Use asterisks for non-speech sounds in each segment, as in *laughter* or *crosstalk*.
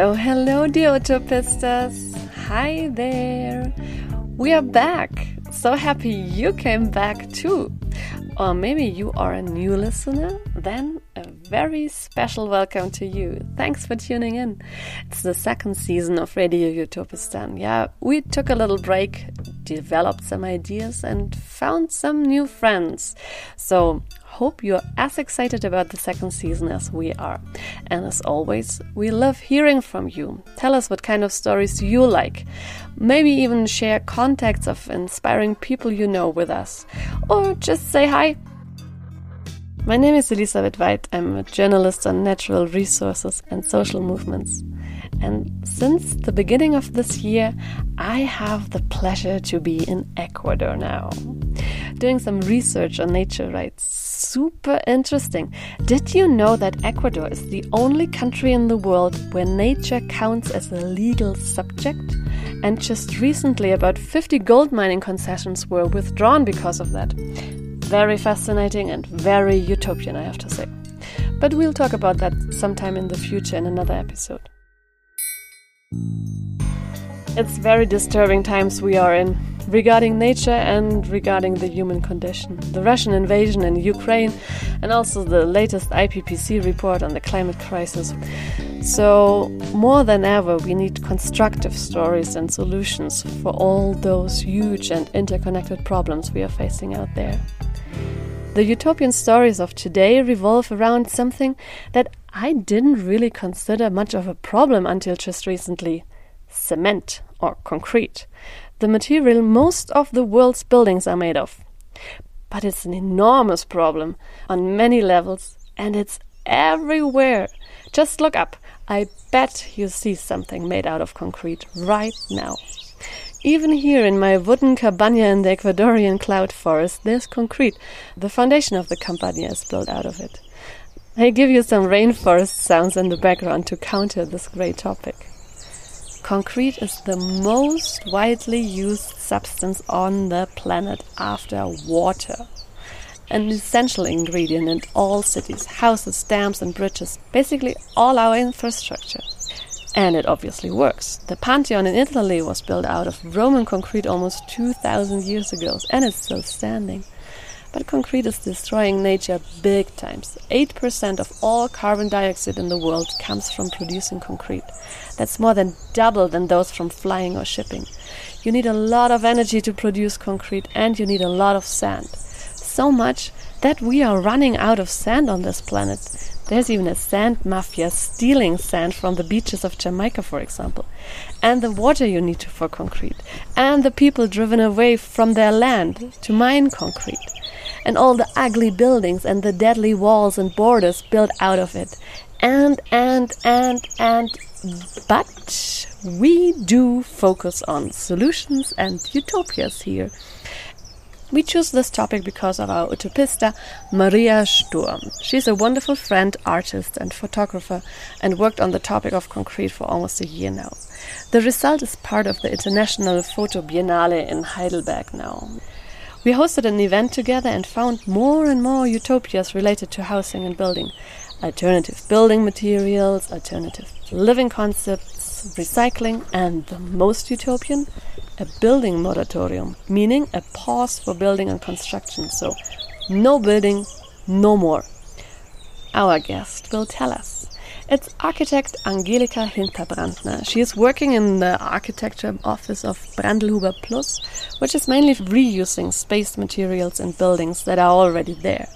Hello, hello, dear Utopistas. Hi there. We are back. So happy you came back too. Or maybe you are a new listener? Then a very special welcome to you. Thanks for tuning in. It's the second season of Radio Utopistan. Yeah, we took a little break, developed some ideas, and found some new friends. So hope you're as excited about the second season as we are. And as always, we love hearing from you. Tell us what kind of stories you like. Maybe even share contacts of inspiring people you know with us. Or just say hi. My name is Elisabeth Weid. I'm a journalist on natural resources and social movements. And since the beginning of this year, I have the pleasure to be in Ecuador now, doing some research on nature rights super interesting. Did you know that Ecuador is the only country in the world where nature counts as a legal subject? And just recently, about 50 gold mining concessions were withdrawn because of that. Very fascinating and very utopian, I have to say. But we'll talk about that sometime in the future in another episode. It's very disturbing times we are in regarding nature and regarding the human condition. The Russian invasion in Ukraine and also the latest IPCC report on the climate crisis. So, more than ever, we need constructive stories and solutions for all those huge and interconnected problems we are facing out there. The utopian stories of today revolve around something that I didn't really consider much of a problem until just recently cement or concrete, the material most of the world's buildings are made of. But it's an enormous problem on many levels and it's everywhere. Just look up. I bet you see something made out of concrete right now. Even here in my wooden cabana in the Ecuadorian cloud forest, there's concrete. The foundation of the cabana is built out of it. I give you some rainforest sounds in the background to counter this great topic. Concrete is the most widely used substance on the planet after water. An essential ingredient in all cities, houses, dams, and bridges, basically all our infrastructure. And it obviously works. The Pantheon in Italy was built out of Roman concrete almost 2000 years ago, and it's still standing. But concrete is destroying nature big times. 8% of all carbon dioxide in the world comes from producing concrete. That's more than double than those from flying or shipping. You need a lot of energy to produce concrete and you need a lot of sand. So much that we are running out of sand on this planet. There's even a sand mafia stealing sand from the beaches of Jamaica, for example. And the water you need for concrete. And the people driven away from their land to mine concrete and all the ugly buildings and the deadly walls and borders built out of it. And, and, and, and, but we do focus on solutions and utopias here. We choose this topic because of our utopista, Maria Sturm. She's a wonderful friend, artist, and photographer, and worked on the topic of concrete for almost a year now. The result is part of the International Photo Biennale in Heidelberg now. We hosted an event together and found more and more utopias related to housing and building. Alternative building materials, alternative living concepts, recycling, and the most utopian, a building moratorium, meaning a pause for building and construction. So, no building, no more. Our guest will tell us. It's architect Angelika Hinterbrandner. She is working in the architecture office of Brandlhuber Plus, which is mainly reusing space materials and buildings that are already there.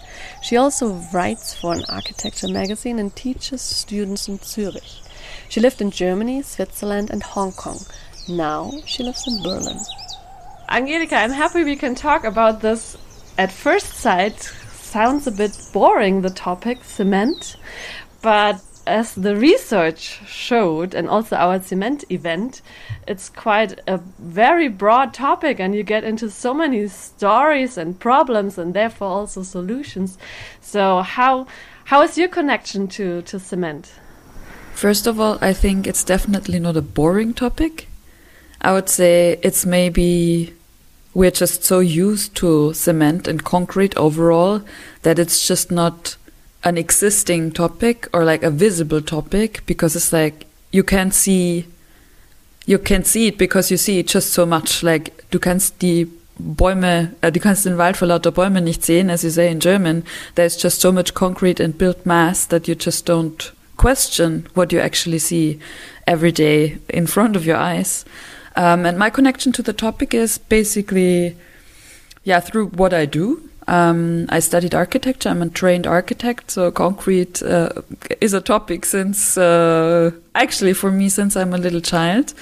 She also writes for an architecture magazine and teaches students in Zurich. She lived in Germany, Switzerland, and Hong Kong. Now she lives in Berlin. Angelika, I'm happy we can talk about this at first sight. Sounds a bit boring, the topic, cement. But as the research showed, and also our cement event, it's quite a very broad topic, and you get into so many stories and problems, and therefore also solutions. So, how how is your connection to to cement? First of all, I think it's definitely not a boring topic. I would say it's maybe we're just so used to cement and concrete overall that it's just not an existing topic or like a visible topic because it's like you can't see you can see it because you see it just so much. Like du kannst die Bäume, uh, du kannst den Wald vor lauter Bäumen nicht sehen, as you say in German. There's just so much concrete and built mass that you just don't question what you actually see every day in front of your eyes. Um, and my connection to the topic is basically, yeah, through what I do. Um, I studied architecture. I'm a trained architect, so concrete uh, is a topic since uh, actually for me since I'm a little child.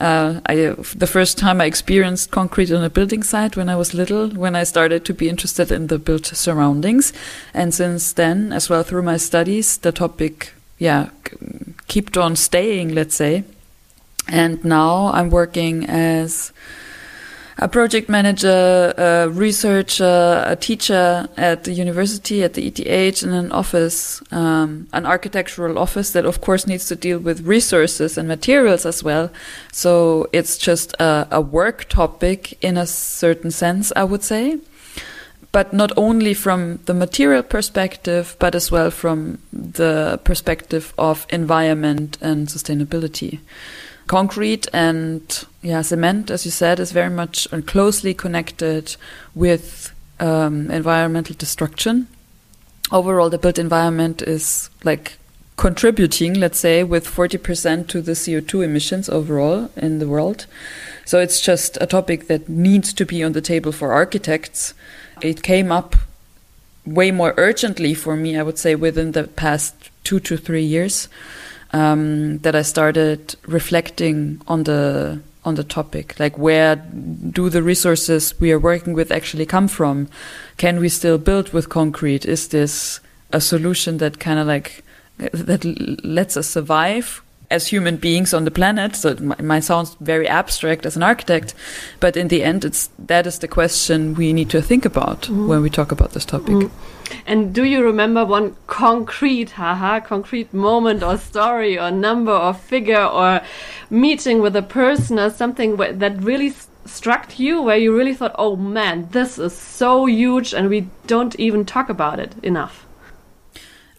Uh, I the first time I experienced concrete on a building site when I was little, when I started to be interested in the built surroundings, and since then, as well through my studies, the topic, yeah, kept on staying. Let's say, and now I'm working as a project manager, a researcher, a teacher at the university, at the ETH, in an office, um, an architectural office that, of course, needs to deal with resources and materials as well. So it's just a, a work topic in a certain sense, I would say. But not only from the material perspective, but as well from the perspective of environment and sustainability concrete and yeah, cement, as you said, is very much uh, closely connected with um, environmental destruction. Overall, the built environment is like contributing, let's say, with 40% to the CO2 emissions overall in the world. So it's just a topic that needs to be on the table for architects. It came up way more urgently for me, I would say, within the past two to three years um, that I started reflecting on the on the topic. Like, where do the resources we are working with actually come from? Can we still build with concrete? Is this a solution that kind of like that lets us survive as human beings on the planet. So it might sound very abstract as an architect, but in the end, it's that is the question we need to think about mm. when we talk about this topic. Mm. And do you remember one concrete, haha, concrete moment or story or number or figure or meeting with a person or something that really struck you where you really thought, oh man, this is so huge and we don't even talk about it enough?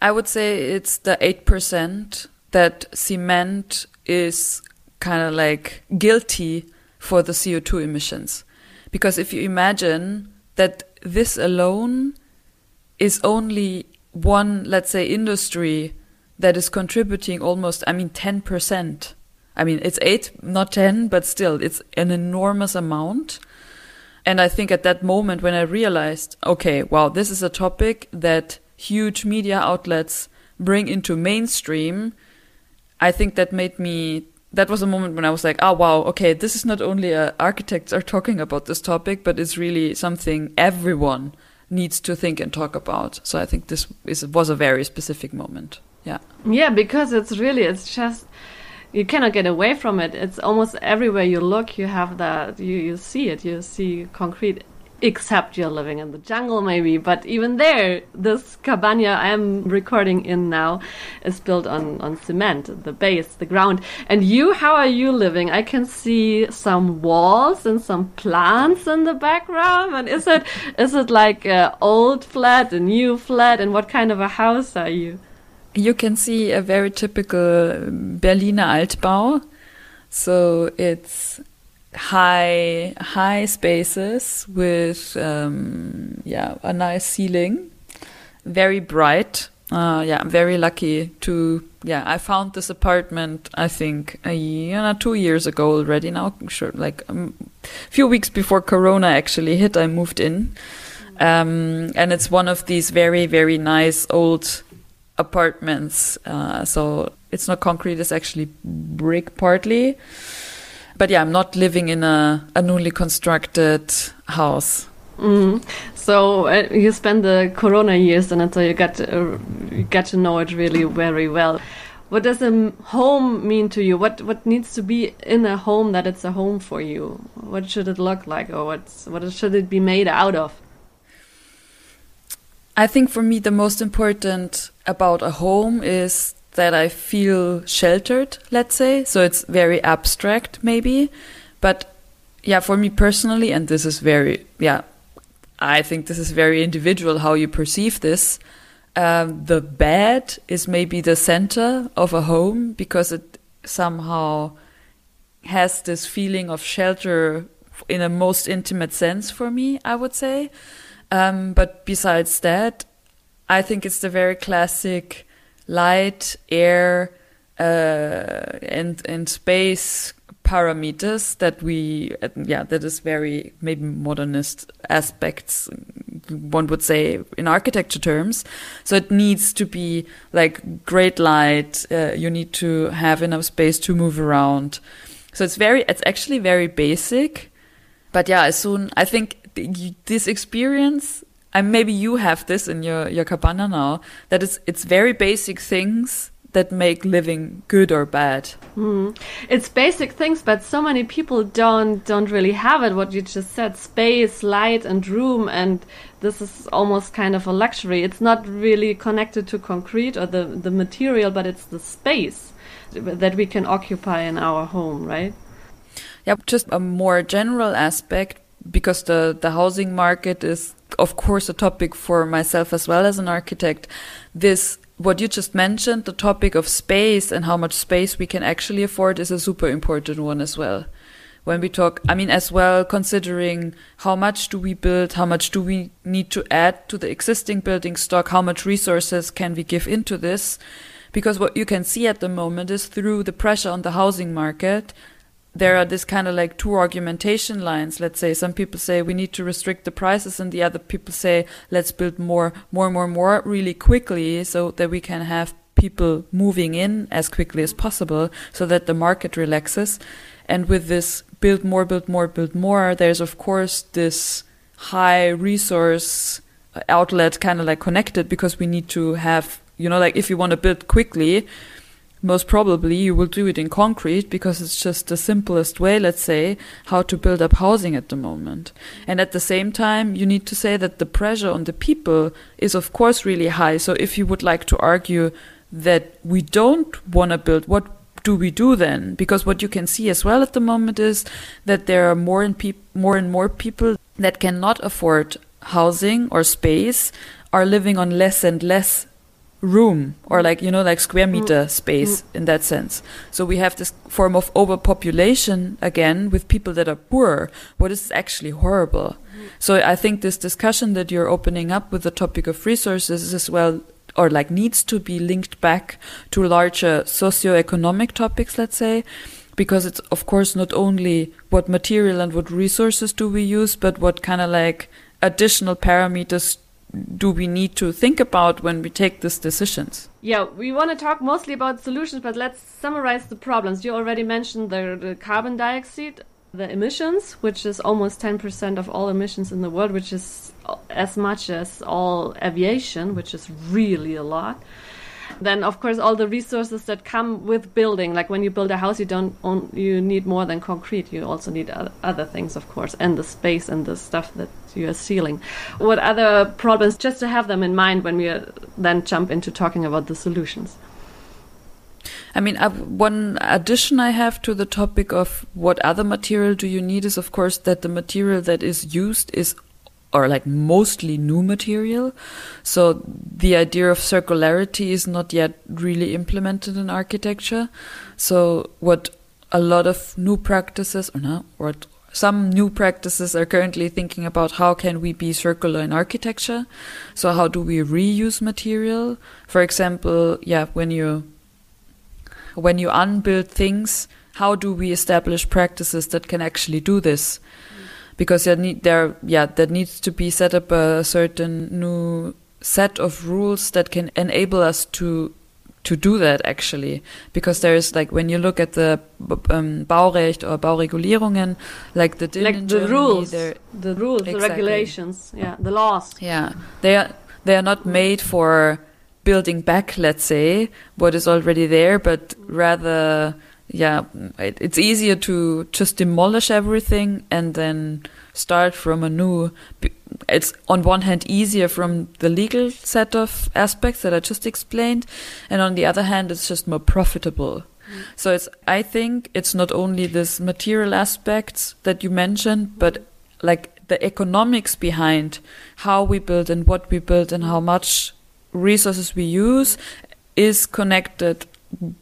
I would say it's the 8% that cement is kind of like guilty for the CO2 emissions. Because if you imagine that this alone is only one, let's say, industry that is contributing almost, I mean, 10%. I mean, it's eight, not 10, but still, it's an enormous amount. And I think at that moment when I realized, okay, wow, this is a topic that huge media outlets bring into mainstream I think that made me that was a moment when I was like, oh wow, okay, this is not only uh, architects are talking about this topic, but it's really something everyone needs to think and talk about. So I think this is was a very specific moment. Yeah. Yeah, because it's really it's just you cannot get away from it. It's almost everywhere you look, you have that you you see it. You see concrete except you're living in the jungle maybe but even there this cabana i'm recording in now is built on on cement the base the ground. And you how are you living? I can see some walls and some plants in the background and is it *laughs* is it like a old flat a new flat and what kind of a house are you? You can see a very typical berliner altbau. So it's high high spaces with um, yeah a nice ceiling, very bright. Uh, yeah, I'm very lucky to yeah. I found this apartment I think a year, two years ago already. Now sure, like a um, few weeks before Corona actually hit, I moved in, um, and it's one of these very very nice old apartments. Uh, so it's not concrete; it's actually brick partly but yeah, I'm not living in a, a newly constructed house. Mm. So uh, you spend the Corona years in it, so you got to, uh, you got to know it really very well. What does a home mean to you? What what needs to be in a home that it's a home for you? What should it look like, or what's what should it be made out of? I think for me the most important about a home is that I feel sheltered, let's say. So it's very abstract, maybe. But yeah, for me personally, and this is very, yeah, I think this is very individual how you perceive this. Um, the bed is maybe the center of a home because it somehow has this feeling of shelter in a most intimate sense for me, I would say. Um, but besides that, I think it's the very classic light, air, uh, and and space parameters that we yeah that is very maybe modernist aspects one would say in architecture terms. So it needs to be like great light uh, you need to have enough space to move around. So it's very it's actually very basic. But yeah as soon i think this experience and maybe you have this in your your cabana now that it's it's very basic things that make living good or bad. Mm. It's basic things, but so many people don't don't really have it. What you just said: space, light, and room, and this is almost kind of a luxury. It's not really connected to concrete or the the material, but it's the space that we can occupy in our home, right? Yeah, just a more general aspect because the the housing market is of course a topic for myself as well as an architect. This what you just mentioned, the topic of space and how much space we can actually afford is a super important one as well. When we talk, I mean, as well, considering how much do we build, how much do we need to add to the existing building stock, how much resources can we give into this? Because what you can see at the moment is through the pressure on the housing market, there are this kind of like two argumentation lines. Let's say some people say we need to restrict the prices, and the other people say let's build more, more, more, more really quickly so that we can have people moving in as quickly as possible so that the market relaxes. And with this build more, build more, build more, there's of course this high resource uh, outlet kind of like connected because we need to have, you know, like if you want to build quickly, most probably you will do it in concrete because it's just the simplest way, let's say, how to build up housing at the moment. And at the same time, you need to say that the pressure on the people is, of course, really high. So if you would like to argue that we don't want to build, what do we do then? Because what you can see as well at the moment is that there are more and, peop- more, and more people that cannot afford housing or space are living on less and less room or like you know like square meter mm. space mm. in that sense so we have this form of overpopulation again with people that are poor what is actually horrible mm. so i think this discussion that you're opening up with the topic of resources as well or like needs to be linked back to larger socio-economic topics let's say because it's of course not only what material and what resources do we use but what kind of like additional parameters do we need to think about when we take these decisions? Yeah, we want to talk mostly about solutions, but let's summarize the problems. You already mentioned the, the carbon dioxide, the emissions, which is almost 10% of all emissions in the world, which is as much as all aviation, which is really a lot then of course all the resources that come with building like when you build a house you don't own, you need more than concrete. You also need other things of course and the space and the stuff that you are sealing what other problems just to have them in mind when we then jump into talking about the solutions? I mean, uh, one addition I have to the topic of what other material do you need is, of course, that the material that is used is or like mostly new material. So the idea of circularity is not yet really implemented in architecture. So what a lot of new practices or no, or some new practices are currently thinking about how can we be circular in architecture. So how do we reuse material? For example, yeah, when you when you unbuild things, how do we establish practices that can actually do this? Because there need there yeah there needs to be set up a certain new set of rules that can enable us to to do that actually. Because there is like when you look at the um, Baurecht or Bauregulierungen like the like the Germany, rules. the rules exactly. the regulations. Yeah the laws. Yeah. They are they are not made for building back let's say what is already there but rather yeah, it, it's easier to just demolish everything and then start from a new. It's on one hand easier from the legal set of aspects that I just explained, and on the other hand, it's just more profitable. Mm. So it's. I think it's not only this material aspects that you mentioned, but like the economics behind how we build and what we build and how much resources we use is connected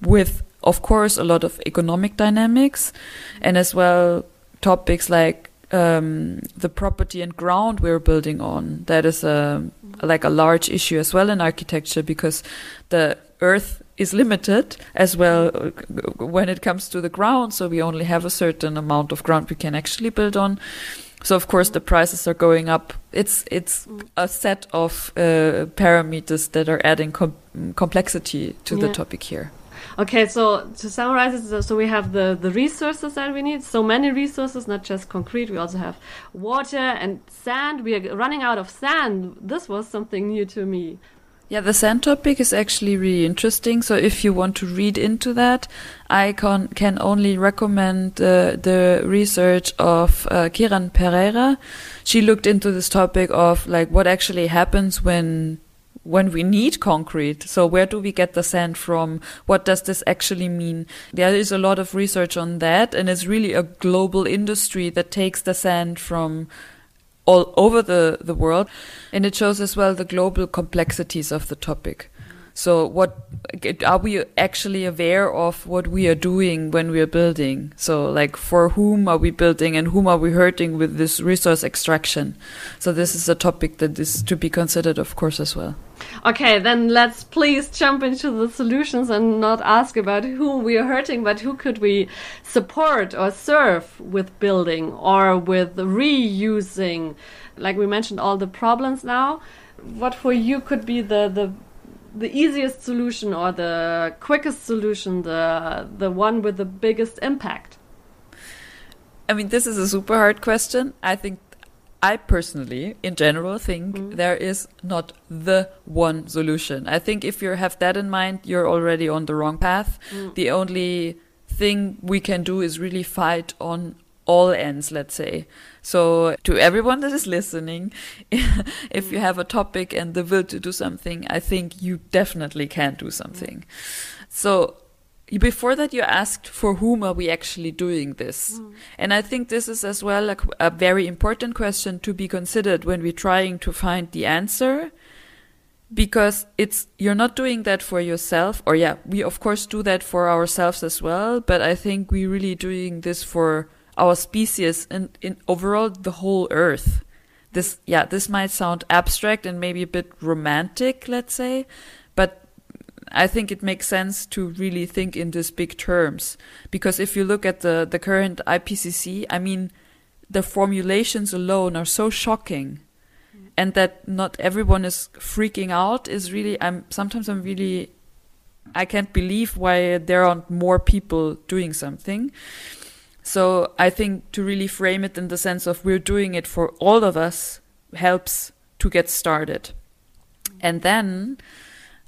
with of course, a lot of economic dynamics and as well topics like um, the property and ground we're building on. That is a, like a large issue as well in architecture because the earth is limited as well uh, when it comes to the ground. So we only have a certain amount of ground we can actually build on. So of course the prices are going up. It's it's a set of uh, parameters that are adding com complexity to yeah. the topic here. Okay, so to summarize it, so we have the, the resources that we need, so many resources, not just concrete, we also have water and sand. We are running out of sand. This was something new to me. Yeah, the sand topic is actually really interesting. So if you want to read into that, I can, can only recommend uh, the research of uh, Kiran Pereira. She looked into this topic of like what actually happens when when we need concrete. So where do we get the sand from? What does this actually mean? There is a lot of research on that and it's really a global industry that takes the sand from all over the, the world. And it shows as well the global complexities of the topic. So what are we actually aware of what we are doing when we are building? So like for whom are we building and whom are we hurting with this resource extraction? So this is a topic that is to be considered of course as well. Okay, then let's please jump into the solutions and not ask about whom we are hurting, but who could we support or serve with building or with reusing? Like we mentioned all the problems now. What for you could be the, the the easiest solution or the quickest solution, the the one with the biggest impact? I mean, this is a super hard question. I think I personally, in general, think mm. there is not the one solution. I think if you have that in mind, you're already on the wrong path. Mm. The only thing we can do is really fight on all ends, let's say. So to everyone that is listening, *laughs* if you have a topic and the will to do something, I think you definitely can do something. So before that you asked for whom are we actually doing this mm. and i think this is as well a, a, very important question to be considered when we're trying to find the answer because it's you're not doing that for yourself or yeah we of course do that for ourselves as well but i think we're really doing this for our species and in overall the whole earth. This, yeah, this might sound abstract and maybe a bit romantic, let's say, but I think it makes sense to really think in these big terms. Because if you look at the, the current IPCC, I mean, the formulations alone are so shocking. Mm. And that not everyone is freaking out is really, I'm, sometimes I'm really, I can't believe why there aren't more people doing something. So I think to really frame it in the sense of we're doing it for all of us helps to get started. And then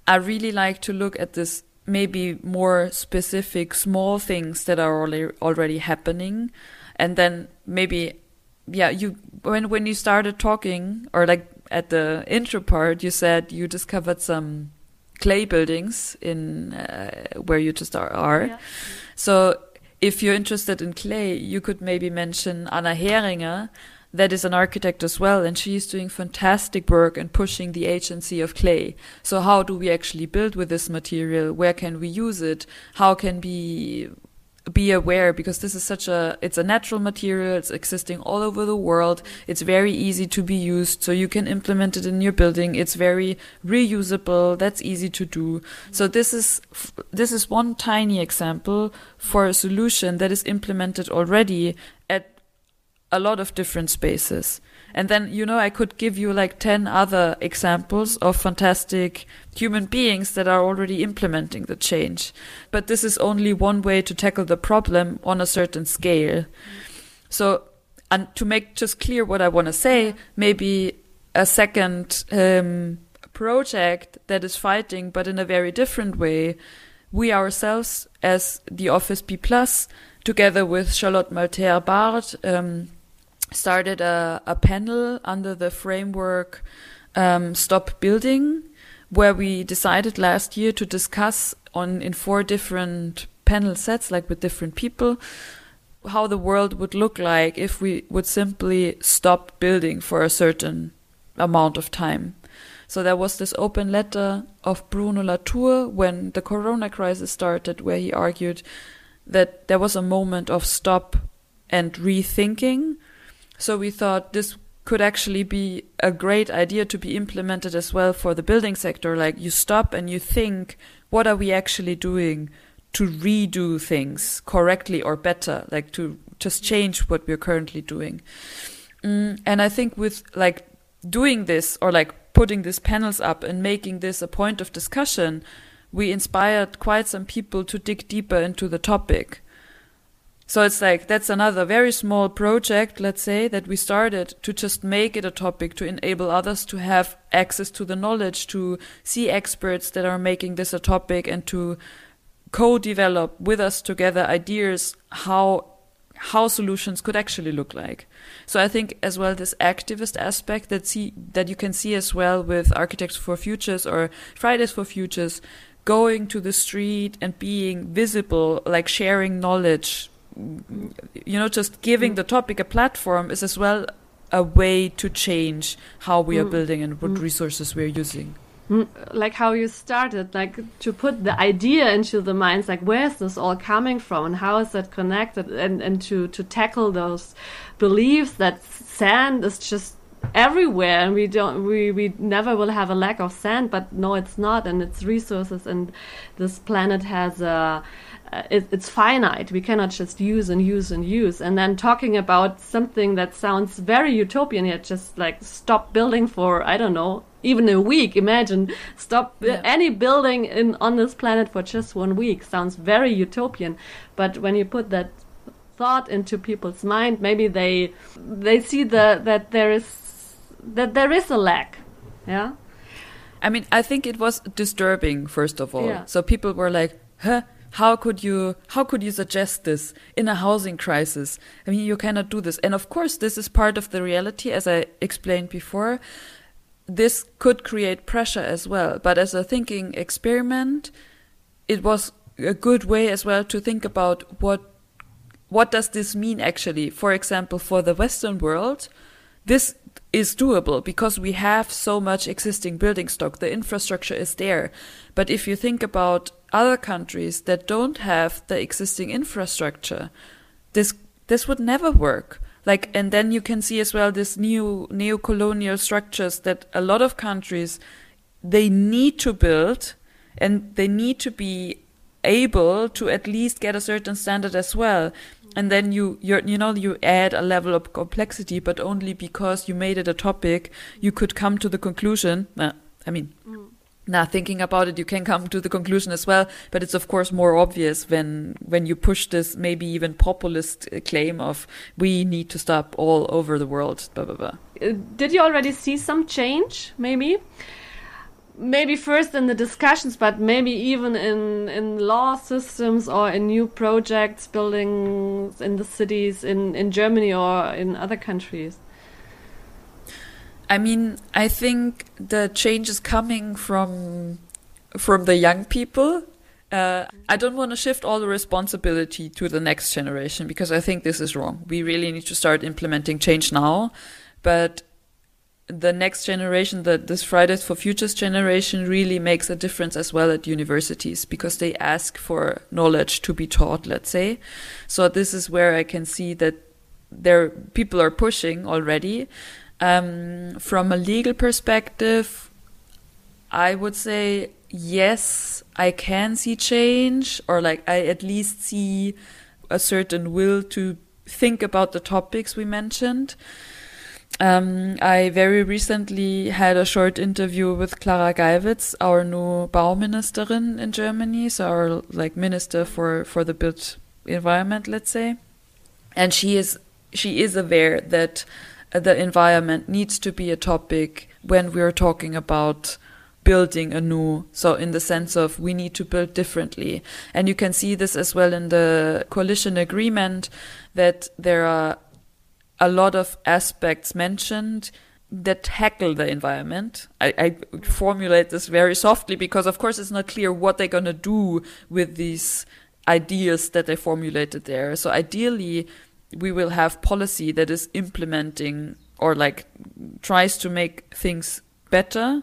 I really like to look at this maybe more specific small things that are already already happening and then maybe yeah you when when you started talking or like at the intro part you said you discovered some clay buildings in uh, where you just are, are. Yeah. so if you're interested in clay, you could maybe mention Anna Heringer, that is an architect as well, and she's doing fantastic work and pushing the agency of clay. So how do we actually build with this material? Where can we use it? How can we be aware because this is such a it's a natural material it's existing all over the world it's very easy to be used so you can implement it in your building it's very reusable that's easy to do. So this is this is one tiny example for a solution that is implemented already at a lot of different spaces and then, you know, I could give you like 10 other examples of fantastic human beings that are already implementing the change. But this is only one way to tackle the problem on a certain scale. So, and to make just clear what I want to say, maybe a second um, project that is fighting, but in a very different way. We ourselves, as the Office B Plus, together with Charlotte Malterre-Barthes, um, started a, a panel under the framework um, Stop Building, where we decided last year to discuss on in four different panel sets, like with different people, how the world would look like if we would simply stop building for a certain amount of time. So there was this open letter of Bruno Latour when the corona crisis started, where he argued that there was a moment of stop and rethinking. So we thought this could actually be a great idea to be implemented as well for the building sector. Like you stop and you think, what are we actually doing to redo things correctly or better? Like to just change what we're currently doing. Mm, and I think with like doing this or like putting these panels up and making this a point of discussion, we inspired quite some people to dig deeper into the topic. So it's like that's another very small project, let's say, that we started to just make it a topic to enable others to have access to the knowledge, to see experts that are making this a topic and to co-develop with us together ideas how how solutions could actually look like. So I think as well this activist aspect that see that you can see as well with Architects for Futures or Fridays for Futures going to the street and being visible, like sharing knowledge, you know, just giving mm. the topic a platform is as well a way to change how we mm. are building and what mm. resources we're using. Mm, like how you started, like to put the idea into the minds, like where is this all coming from and how is that connected, and, and to, to tackle those beliefs that sand is just everywhere and we don't we, we never will have a lack of sand but no it's not and it's resources and this planet has a Uh, it, it's finite. We cannot just use and use and use. And then talking about something that sounds very utopian, yet just like stop building for I don't know even a week. Imagine stop yeah. any building in on this planet for just one week. Sounds very utopian. But when you put that thought into people's mind, maybe they they see the that there is that there is a lack. Yeah. I mean, I think it was disturbing, first of all. Yeah. So people were like, huh? How could you how could you suggest this in a housing crisis? I mean you cannot do this. And of course this is part of the reality as i explained before. This could create pressure as well. But as a thinking experiment it was a good way as well to think about what what does this mean actually? For example for the western world this is doable because we have so much existing building stock. The infrastructure is there. But if you think about other countries that don't have the existing infrastructure, this this would never work. Like, and then you can see as well this new neo-colonial structures that a lot of countries they need to build, and they need to be able to at least get a certain standard as well. And then you you you know you add a level of complexity, but only because you made it a topic, you could come to the conclusion. Uh, I mean, now thinking about it you can come to the conclusion as well but it's of course more obvious when when you push this maybe even populist uh, claim of we need to stop all over the world blah blah blah. Uh, did you already see some change maybe? Maybe first in the discussions but maybe even in in law systems or in new projects buildings in the cities in in Germany or in other countries I mean, I think the change is coming from from the young people. Uh, I don't want to shift all the responsibility to the next generation because I think this is wrong. We really need to start implementing change now, but the next generation, the this Fridays for Futures generation, really makes a difference as well at universities because they ask for knowledge to be taught. Let's say, so this is where I can see that there people are pushing already um, from a legal perspective, I would say yes, I can see change, or like I at least see a certain will to think about the topics we mentioned. Um, I very recently had a short interview with Klara Geywitz, our new Bauministerin in Germany, so our like minister for for the built environment, let's say, and she is she is aware that Uh, the environment needs to be a topic when we're talking about building anew. So in the sense of we need to build differently. And you can see this as well in the coalition agreement that there are a lot of aspects mentioned that tackle the environment. I, I formulate this very softly because of course it's not clear what they're gonna do with these ideas that they formulated there. So ideally we will have policy that is implementing or like tries to make things better,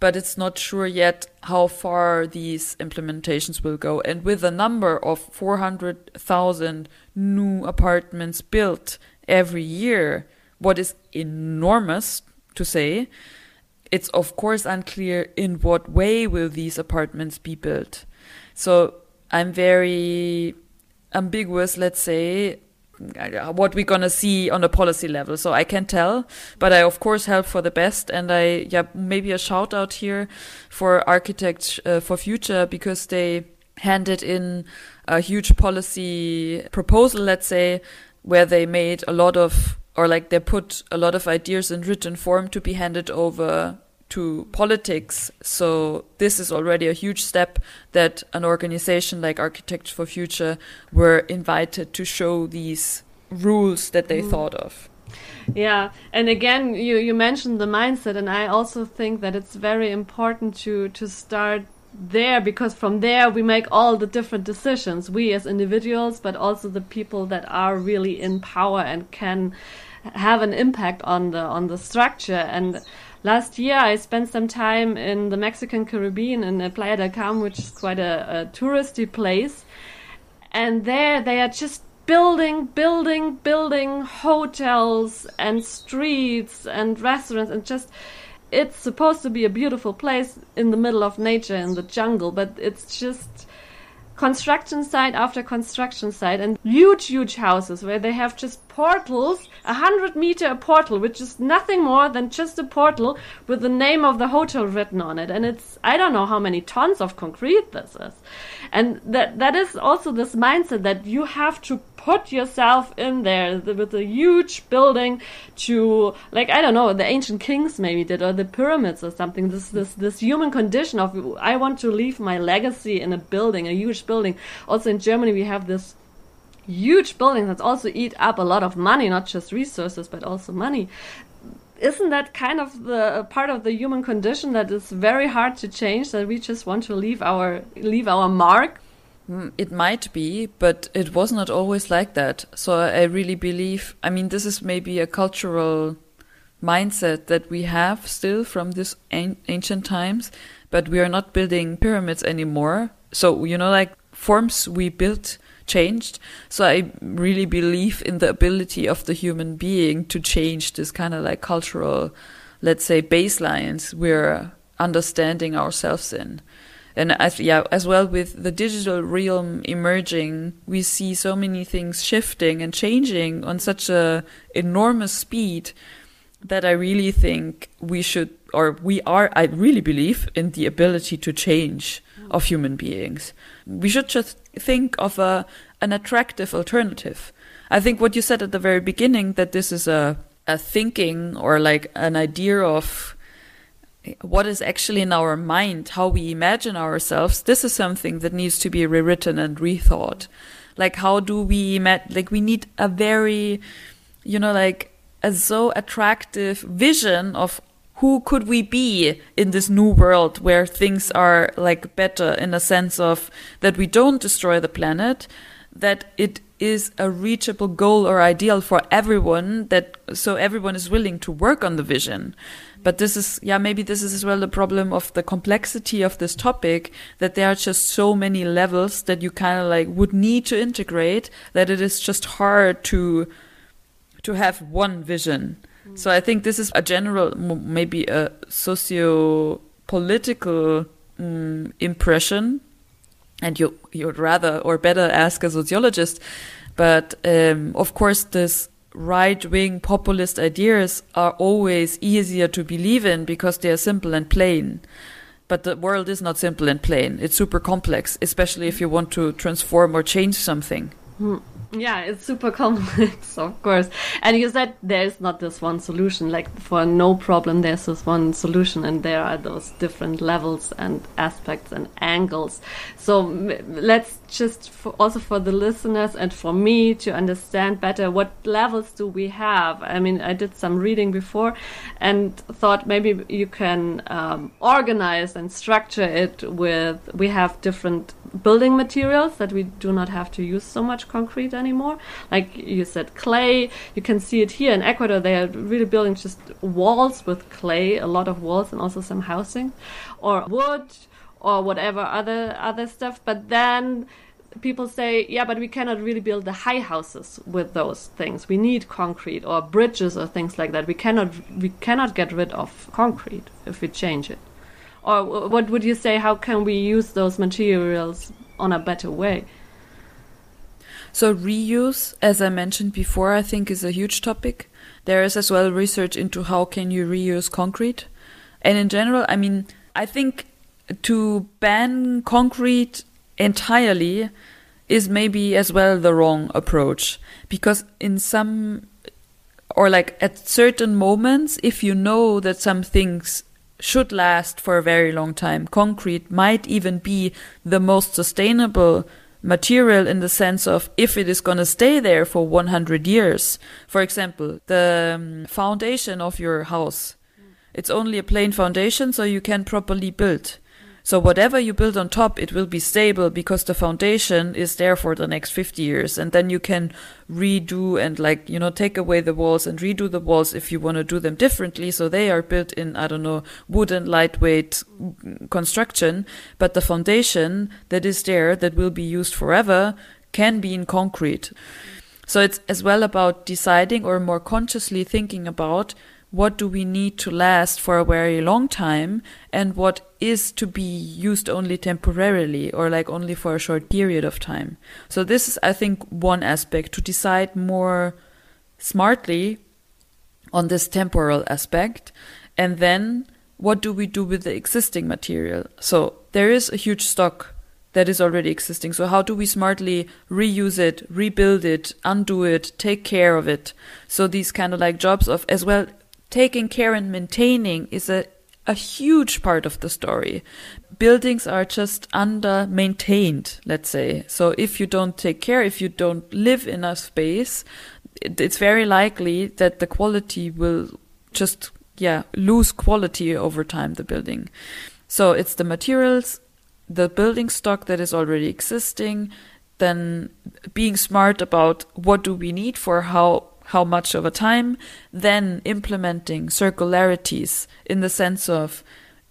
but it's not sure yet how far these implementations will go. And with a number of 400,000 new apartments built every year, what is enormous to say, it's of course unclear in what way will these apartments be built. So I'm very ambiguous, let's say, what we're gonna see on a policy level. So I can tell, but I of course help for the best. And I, yeah, maybe a shout out here for Architects uh, for Future because they handed in a huge policy proposal, let's say, where they made a lot of, or like they put a lot of ideas in written form to be handed over to politics. So this is already a huge step that an organization like Architects for Future were invited to show these rules that they mm. thought of. Yeah, and again, you you mentioned the mindset, and I also think that it's very important to to start there because from there we make all the different decisions we as individuals but also the people that are really in power and can have an impact on the on the structure and last year I spent some time in the Mexican Caribbean in Playa del Carmen, which is quite a, a touristy place. And there they are just building, building, building hotels and streets and restaurants and just it's supposed to be a beautiful place in the middle of nature in the jungle, but it's just construction site after construction site and huge, huge houses where they have just portals, a hundred meter a portal, which is nothing more than just a portal with the name of the hotel written on it. And it's, I don't know how many tons of concrete this is. And that, that is also this mindset that you have to put yourself in there with a huge building to like I don't know the ancient kings maybe did or the pyramids or something. This this this human condition of I want to leave my legacy in a building a huge building. Also in Germany we have this huge building that also eat up a lot of money not just resources but also money isn't that kind of the part of the human condition that is very hard to change that we just want to leave our leave our mark Mm, it might be, but it was not always like that. So I really believe, I mean, this is maybe a cultural mindset that we have still from this an ancient times, but we are not building pyramids anymore. So, you know, like forms we built changed. So I really believe in the ability of the human being to change this kind of like cultural, let's say, baselines we're understanding ourselves in and as yeah as well with the digital realm emerging we see so many things shifting and changing on such a enormous speed that i really think we should or we are i really believe in the ability to change of human beings we should just think of a an attractive alternative i think what you said at the very beginning that this is a a thinking or like an idea of what is actually in our mind, how we imagine ourselves, this is something that needs to be rewritten and rethought. Like, how do we imagine, like, we need a very, you know, like, a so attractive vision of who could we be in this new world where things are like better in a sense of that we don't destroy the planet, that it is a reachable goal or ideal for everyone that so everyone is willing to work on the vision but this is, yeah, maybe this is as well the problem of the complexity of this topic that there are just so many levels that you kind of like would need to integrate that it is just hard to to have one vision. Mm. So I think this is a general, maybe a socio political um, impression, and you you'd rather or better ask a sociologist. But um, of course, this right wing populist ideas are always easier to believe in because they are simple and plain. But the world is not simple and plain. It's super complex, especially if you want to transform or change something. Hmm. Yeah, it's super *laughs* complex, of course. And you said there's not this one solution. Like for no problem, there's this one solution, and there are those different levels and aspects and angles. So let's just for, also for the listeners and for me to understand better what levels do we have. I mean, I did some reading before and thought maybe you can um, organize and structure it with we have different building materials that we do not have to use so much concrete anymore. Like you said, clay. You can see it here in Ecuador. They are really building just walls with clay, a lot of walls, and also some housing, or wood, or whatever other other stuff. But then people say, yeah, but we cannot really build the high houses with those things. We need concrete or bridges or things like that. We cannot we cannot get rid of concrete if we change it. Or what would you say? How can we use those materials on a better way? So reuse, as I mentioned before, I think is a huge topic. There is as well research into how can you reuse concrete. And in general, I mean, I think to ban concrete entirely is maybe as well the wrong approach because in some or like at certain moments if you know that some things should last for a very long time concrete might even be the most sustainable material in the sense of if it is going to stay there for 100 years. For example the um, foundation of your house. It's only a plain foundation so you can properly build so whatever you build on top, it will be stable because the foundation is there for the next 50 years. And then you can redo and like, you know, take away the walls and redo the walls if you want to do them differently. So they are built in, I don't know, wooden lightweight construction. But the foundation that is there that will be used forever can be in concrete. So it's as well about deciding or more consciously thinking about what do we need to last for a very long time and what is to be used only temporarily or like only for a short period of time. So this is, I think, one aspect to decide more smartly on this temporal aspect. And then what do we do with the existing material? So there is a huge stock that is already existing. So how do we smartly reuse it, rebuild it, undo it, take care of it? So these kind of like jobs of as well taking care and maintaining is a, a huge part of the story. Buildings are just under maintained, let's say. So if you don't take care, if you don't live in a space, it, it's very likely that the quality will just, yeah, lose quality over time, the building. So it's the materials, the building stock that is already existing, then being smart about what do we need for how how much over time, then implementing circularities in the sense of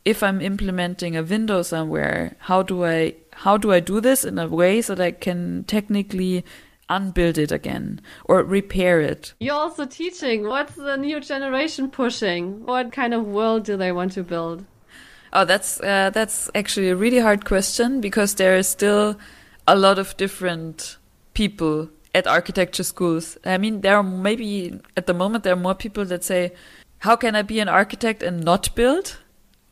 if I'm implementing a window somewhere, how do I how do I do this in a way so that I can technically unbuild it again or repair it? You're also teaching. What's the new generation pushing? What kind of world do they want to build? Oh, that's uh, that's actually a really hard question because there is still a lot of different people at architecture schools. I mean, there are maybe at the moment there are more people that say, "How can I be an architect and not build?"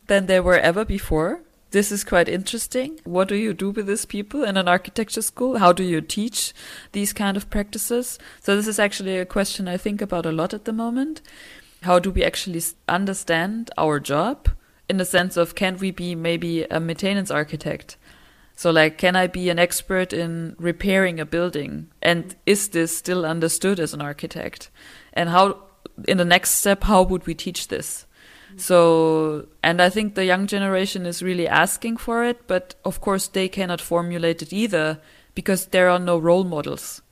than there were ever before. This is quite interesting. What do you do with these people in an architecture school? How do you teach these kind of practices? So this is actually a question I think about a lot at the moment. How do we actually understand our job in the sense of can we be maybe a maintenance architect? So, like, can I be an expert in repairing a building? And is this still understood as an architect? And how, in the next step, how would we teach this? So, and I think the young generation is really asking for it, but of course they cannot formulate it either because there are no role models.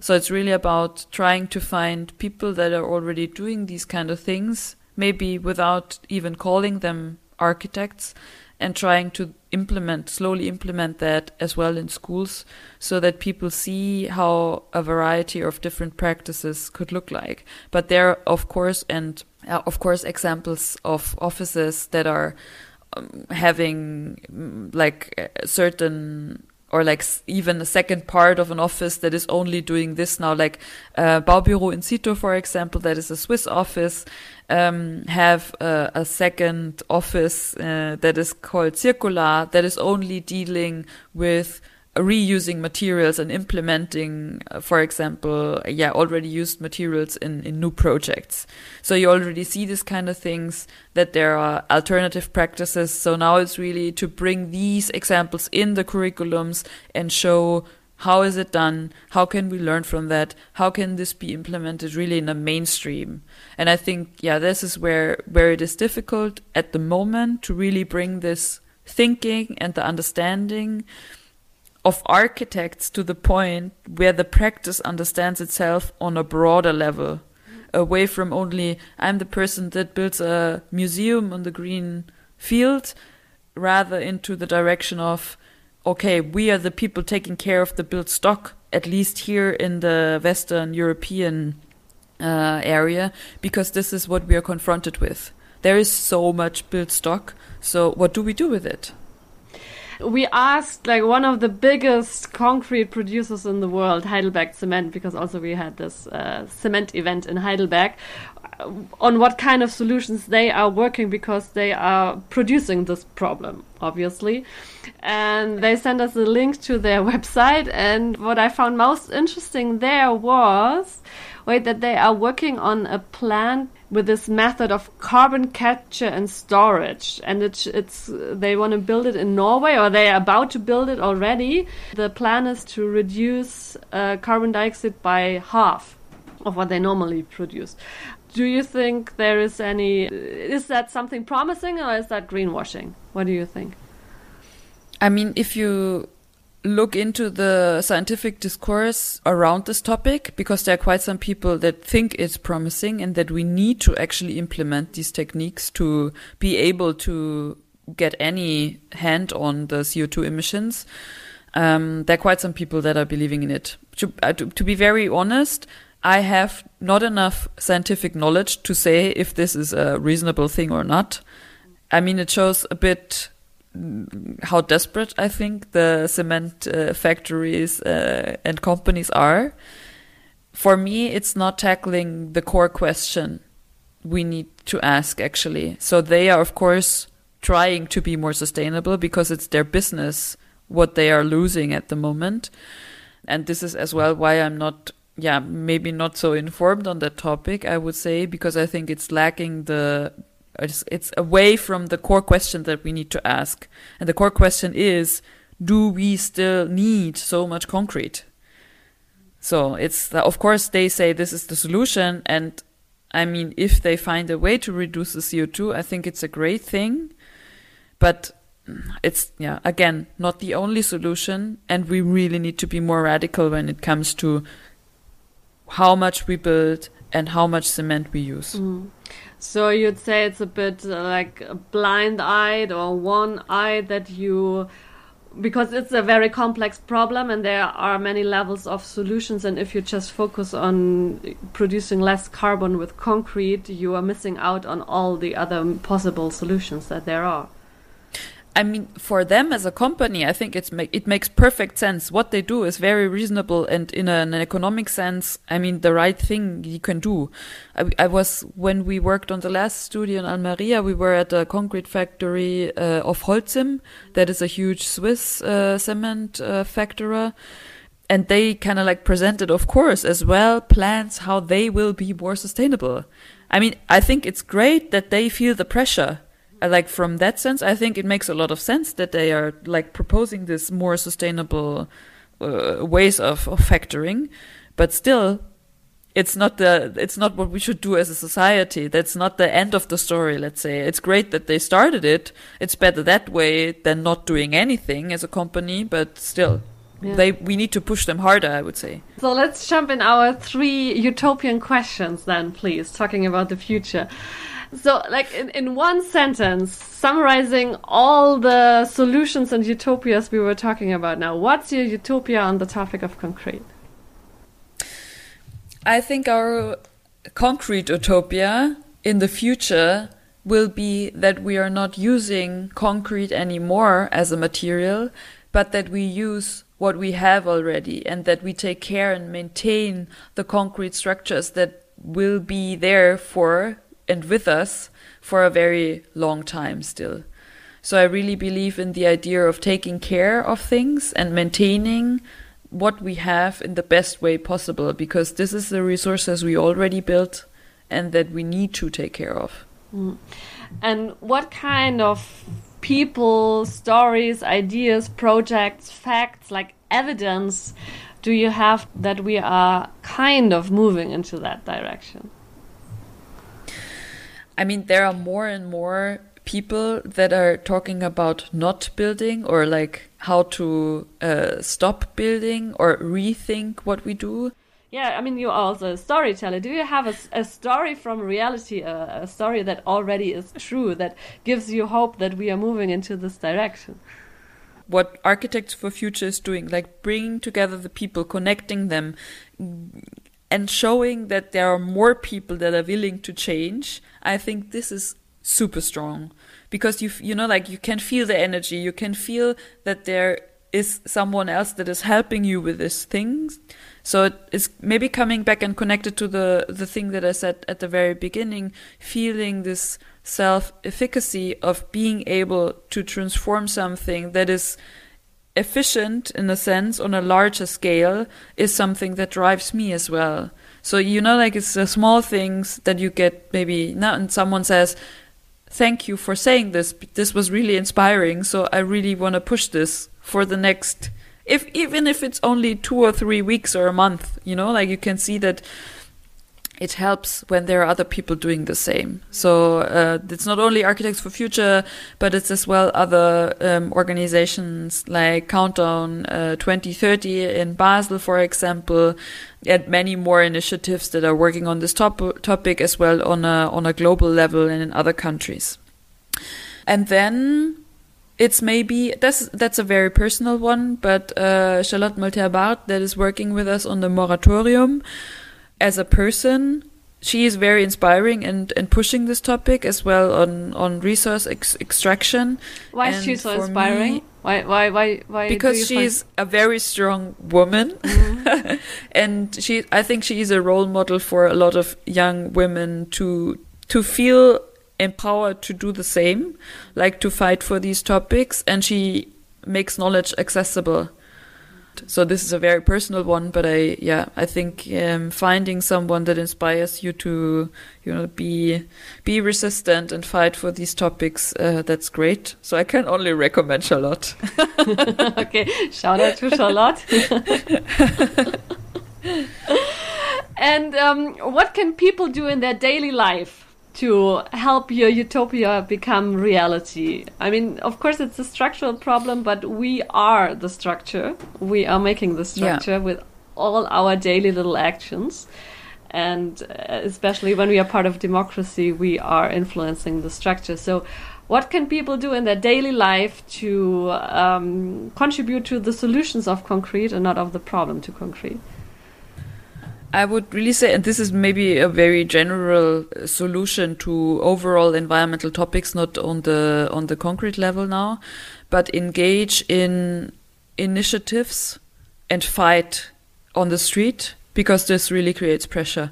So it's really about trying to find people that are already doing these kind of things, maybe without even calling them architects, and trying to implement slowly implement that as well in schools so that people see how a variety of different practices could look like. But there are of course and uh, of course examples of offices that are um, having mm, like certain or like even a second part of an office that is only doing this now, like uh, Baubüro in situ, for example, that is a Swiss office, um, have a, a, second office uh, that is called Zirkular that is only dealing with reusing materials and implementing, uh, for example, yeah, already used materials in, in new projects. So you already see this kind of things that there are alternative practices. So now it's really to bring these examples in the curriculums and show how is it done? How can we learn from that? How can this be implemented really in a mainstream? And I think, yeah, this is where, where it is difficult at the moment to really bring this thinking and the understanding of architects to the point where the practice understands itself on a broader level, away from only I'm the person that builds a museum on the green field, rather into the direction of okay, we are the people taking care of the built stock, at least here in the Western European uh, area, because this is what we are confronted with. There is so much built stock. So, what do we do with it? We asked like one of the biggest concrete producers in the world, Heidelberg Cement, because also we had this uh, cement event in Heidelberg, uh, on what kind of solutions they are working because they are producing this problem, obviously. And they sent us a link to their *laughs* website. And what I found most interesting there was wait, that they are working on a plant with this method of carbon capture and storage, and it's, it's they want to build it in Norway, or they are about to build it already. The plan is to reduce uh, carbon dioxide by half of what they normally produce. Do you think there is any? Is that something promising, or is that greenwashing? What do you think? I mean, if you look into the scientific discourse around this topic because there are quite some people that think it's promising and that we need to actually implement these techniques to be able to get any hand on the CO2 emissions. Um, there are quite some people that are believing in it. To, uh, to, to be very honest, I have not enough scientific knowledge to say if this is a reasonable thing or not. I mean, it shows a bit how desperate I think the cement uh, factories uh, and companies are. For me, it's not tackling the core question we need to ask actually. So they are, of course, trying to be more sustainable because it's their business what they are losing at the moment. And this is as well why I'm not, yeah, maybe not so informed on that topic, I would say, because I think it's lacking the it's, it's away from the core question that we need to ask. And the core question is, do we still need so much concrete? So it's, of course, they say this is the solution. And I mean, if they find a way to reduce the CO2, I think it's a great thing. But it's, yeah, again, not the only solution. And we really need to be more radical when it comes to how much we build and how much cement we use. Mm. So you'd say it's a bit uh, like blind-eyed or one-eyed that you because it's a very complex problem and there are many levels of solutions and if you just focus on producing less carbon with concrete you are missing out on all the other possible solutions that there are I mean, for them as a company, I think it's it makes perfect sense. What they do is very reasonable, and in an economic sense, I mean, the right thing you can do. I, I was when we worked on the last studio in Almeria, we were at a concrete factory uh, of Holcim, that is a huge Swiss uh, cement uh, factory and they kind of like presented, of course, as well plans how they will be more sustainable. I mean, I think it's great that they feel the pressure like from that sense, I think it makes a lot of sense that they are like proposing this more sustainable uh, ways of, of factoring, but still, it's not the it's not what we should do as a society. That's not the end of the story. Let's say it's great that they started it. It's better that way than not doing anything as a company, but still. Yeah. They, we need to push them harder, I would say. So let's jump in our three utopian questions then, please, talking about the future. So, like in, in one sentence, summarizing all the solutions and utopias we were talking about now, what's your utopia on the topic of concrete? I think our concrete utopia in the future will be that we are not using concrete anymore as a material, but that we use what we have already and that we take care and maintain the concrete structures that will be there for and with us for a very long time still. So I really believe in the idea of taking care of things and maintaining what we have in the best way possible because this is the resources we already built and that we need to take care of. Mm. And what kind of people, stories, ideas, projects, facts, like evidence do you have that we are kind of moving into that direction? I mean, there are more and more people that are talking about not building or like how to uh, stop building or rethink what we do. Yeah, I mean, you're also a storyteller. Do you have a, a story from reality, a, a story that already is true, that gives you hope that we are moving into this direction? What Architects for Future is doing, like bringing together the people, connecting them, and showing that there are more people that are willing to change, I think this is super strong. Because you you know like you can feel the energy. You can feel that there is someone else that is helping you with these things. So it is maybe coming back and connected to the the thing that i said at the very beginning feeling this self efficacy of being able to transform something that is efficient in a sense on a larger scale is something that drives me as well so you know like it's the small things that you get maybe now and someone says thank you for saying this. This was really inspiring. So I really want to push this for the next, if even if it's only two or three weeks or a month, you know, like you can see that it helps when there are other people doing the same. So uh, it's not only Architects for Future, but it's as well other um, organizations like Countdown uh, 2030 in Basel, for example, and many more initiatives that are working on this top- topic as well on a on a global level and in other countries. And then it's maybe that's that's a very personal one, but uh, Charlotte Malterre-Barthes that is working with us on the moratorium as a person, she is very inspiring and, and pushing this topic as well on, on resource ex extraction. Why is she so inspiring? Me, why, why, why, why? Because she's a very strong woman, mm-hmm. *laughs* and she. I think she is a role model for a lot of young women to to feel empowered to do the same, like to fight for these topics, and she makes knowledge accessible so this is a very personal one, but I yeah I think um, finding someone that inspires you to you know be be resistant and fight for these topics uh, that's great. So I can only recommend Charlotte. *laughs* okay, shout out to Charlotte. *laughs* *laughs* and um, what can people do in their daily life to help your utopia become reality. I mean, of course, it's a structural problem, but we are the structure. We are making the structure yeah. with all our daily little actions. And uh, especially when we are part of democracy, we are influencing the structure. So, what can people do in their daily life to um, contribute to the solutions of concrete and not of the problem to concrete? I would really say, and this is maybe a very general solution to overall environmental topics, not on the on the concrete level now, but engage in initiatives and fight on the street because this really creates pressure.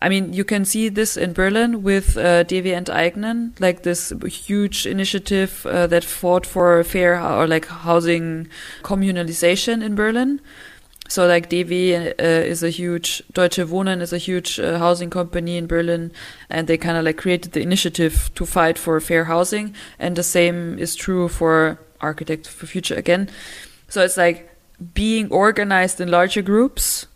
I mean, you can see this in Berlin with uh, DW enteignen, like this huge initiative uh, that fought for fair or like housing communalization in Berlin so like DW uh, is a huge Deutsche Wohnen is a huge uh, housing company in Berlin, and they kind of like created the initiative to fight for fair housing, and the same is true for Architects for Future again. So it's like being organized in larger groups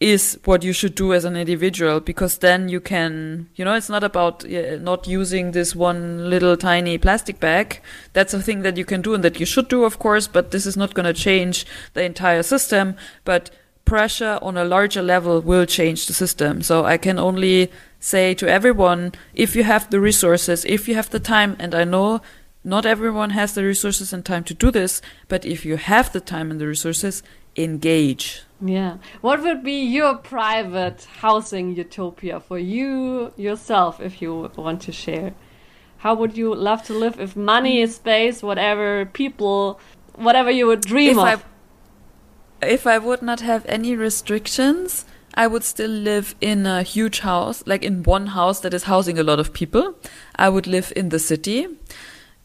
is what you should do as an individual because then you can you know it's not about uh, not using this one little tiny plastic bag. That's a thing that you can do and that you should do of course but this is not going to change the entire system but pressure on a larger level will change the system. So i can only say to everyone if you have the resources if you have the time and i know not everyone has the resources and time to do this but if you have the time and the resources engage yeah. What would be your private housing utopia for you yourself if you want to share? How would you love to live if money, space, whatever, people, whatever you would dream if of? I, if I would not have any restrictions, I would still live in a huge house, like in one house that is housing a lot of people. I would live in the city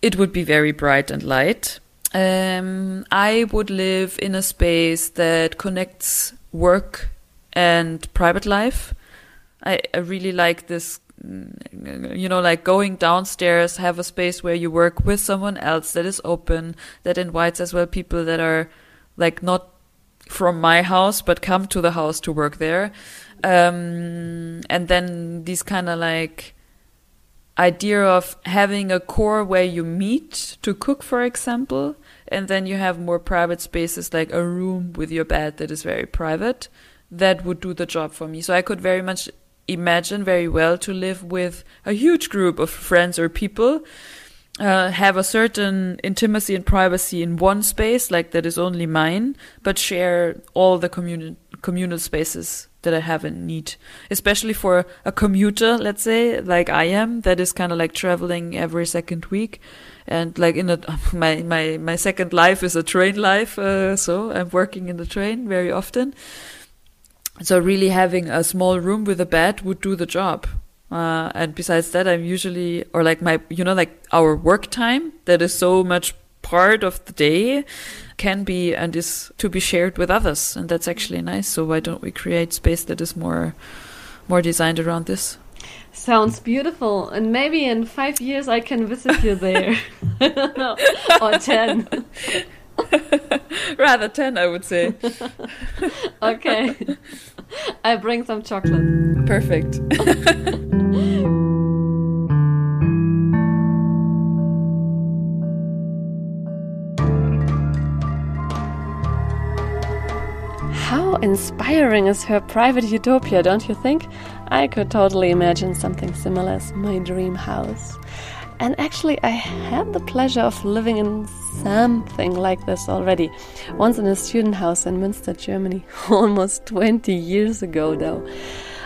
it would be very bright and light. Um, I would live in a space that connects work and private life. I, I really like this mm, you know, like going downstairs, have a space where you work with someone else that is open, that invites as well people that are like not from my house, but come to the house to work there. Um, and then these kind of like idea of having a core where you meet to cook, for example, and then you have more private spaces like a room with your bed that is very private. That would do the job for me. So I could very much imagine very well to live with a huge group of friends or people uh, have a certain intimacy and privacy in one space, like that is only mine, but share all the communal communal spaces that I have and need. Especially for a commuter, let's say, like I am, that is kind of like traveling every second week, and like in a *laughs* my my my second life is a train life, uh, so I'm working in the train very often. So really having a small room with a bed would do the job. Uh, and besides that, I'm usually, or like my, you know, like our work time that is so much part of the day can be and is to be shared with others. And that's actually nice. So why don't we create space that is more, more designed around this? Sounds beautiful. And maybe in five years I can visit you there. *laughs* or 10. Rather 10, I would say. *laughs* okay. I bring some chocolate. Perfect. *laughs* How inspiring is her private utopia, don't you think? I could totally imagine something similar as my dream house. And actually, I had the pleasure of living in something like this already. Once in a student house in Münster, Germany, *laughs* almost 20 years ago, though.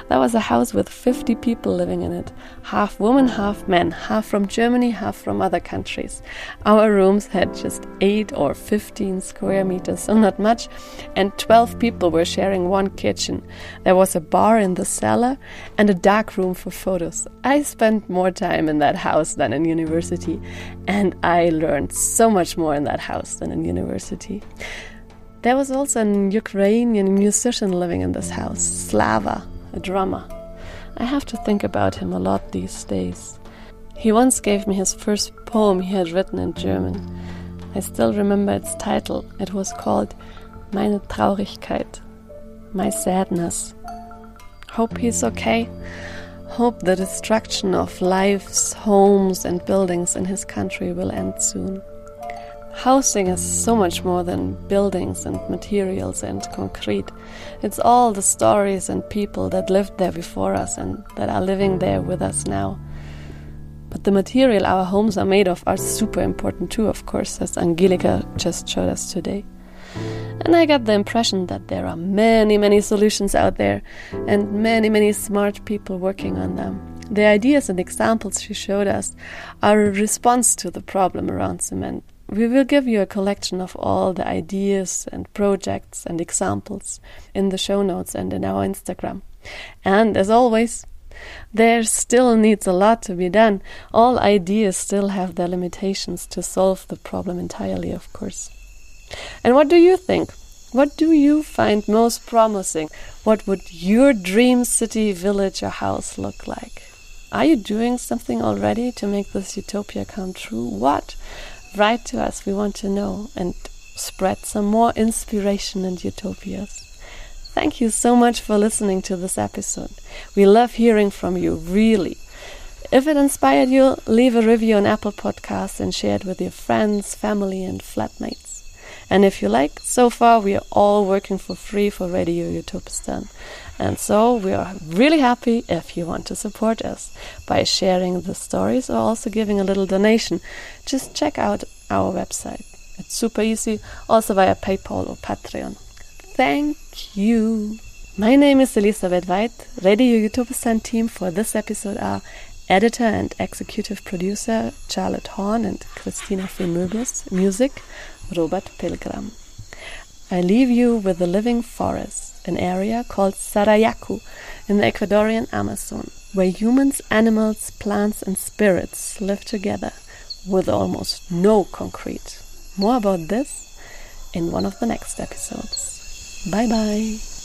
That was a house with 50 people living in it half women, half men, half from Germany, half from other countries. Our rooms had just 8 or 15 square meters, so not much, and 12 people were sharing one kitchen. There was a bar in the cellar and a dark room for photos. I spent more time in that house than in university, and I learned so much more in that house than in university. There was also an Ukrainian musician living in this house, Slava, a drummer. I have to think about him a lot these days. He once gave me his first poem he had written in German. I still remember its title. It was called Meine Traurigkeit, My Sadness. Hope he's okay. Hope the destruction of lives, homes, and buildings in his country will end soon. Housing is so much more than buildings and materials and concrete. It's all the stories and people that lived there before us and that are living there with us now. But the material our homes are made of are super important too, of course, as Angelika just showed us today. And I got the impression that there are many, many solutions out there and many, many smart people working on them. The ideas and examples she showed us are a response to the problem around cement we will give you a collection of all the ideas and projects and examples in the show notes and in our Instagram. And as always, there still needs a lot to be done. All ideas still have their limitations to solve the problem entirely, of course. And what do you think? What do you find most promising? What would your dream city, village, or house look like? Are you doing something already to make this utopia come true? What? Write to us, we want to know, and spread some more inspiration and utopias. Thank you so much for listening to this episode. We love hearing from you, really. If it inspired you, leave a review on Apple Podcasts and share it with your friends, family, and flatmates. And if you like, so far we are all working for free for Radio Utopistan. And so we are really happy if you want to support us by sharing the stories or also giving a little donation. Just check out our website. It's super easy, also via PayPal or Patreon. Thank you. My name is Elisabeth Weydt. Radio Utopistan team for this episode are editor and executive producer Charlotte Horn and Christina Femöbus, music Robert Pilgrim. I leave you with the living forest an area called Sarayaku in the Ecuadorian Amazon, where humans, animals, plants, and spirits live together, with almost no concrete. More about this in one of the next episodes. Bye bye.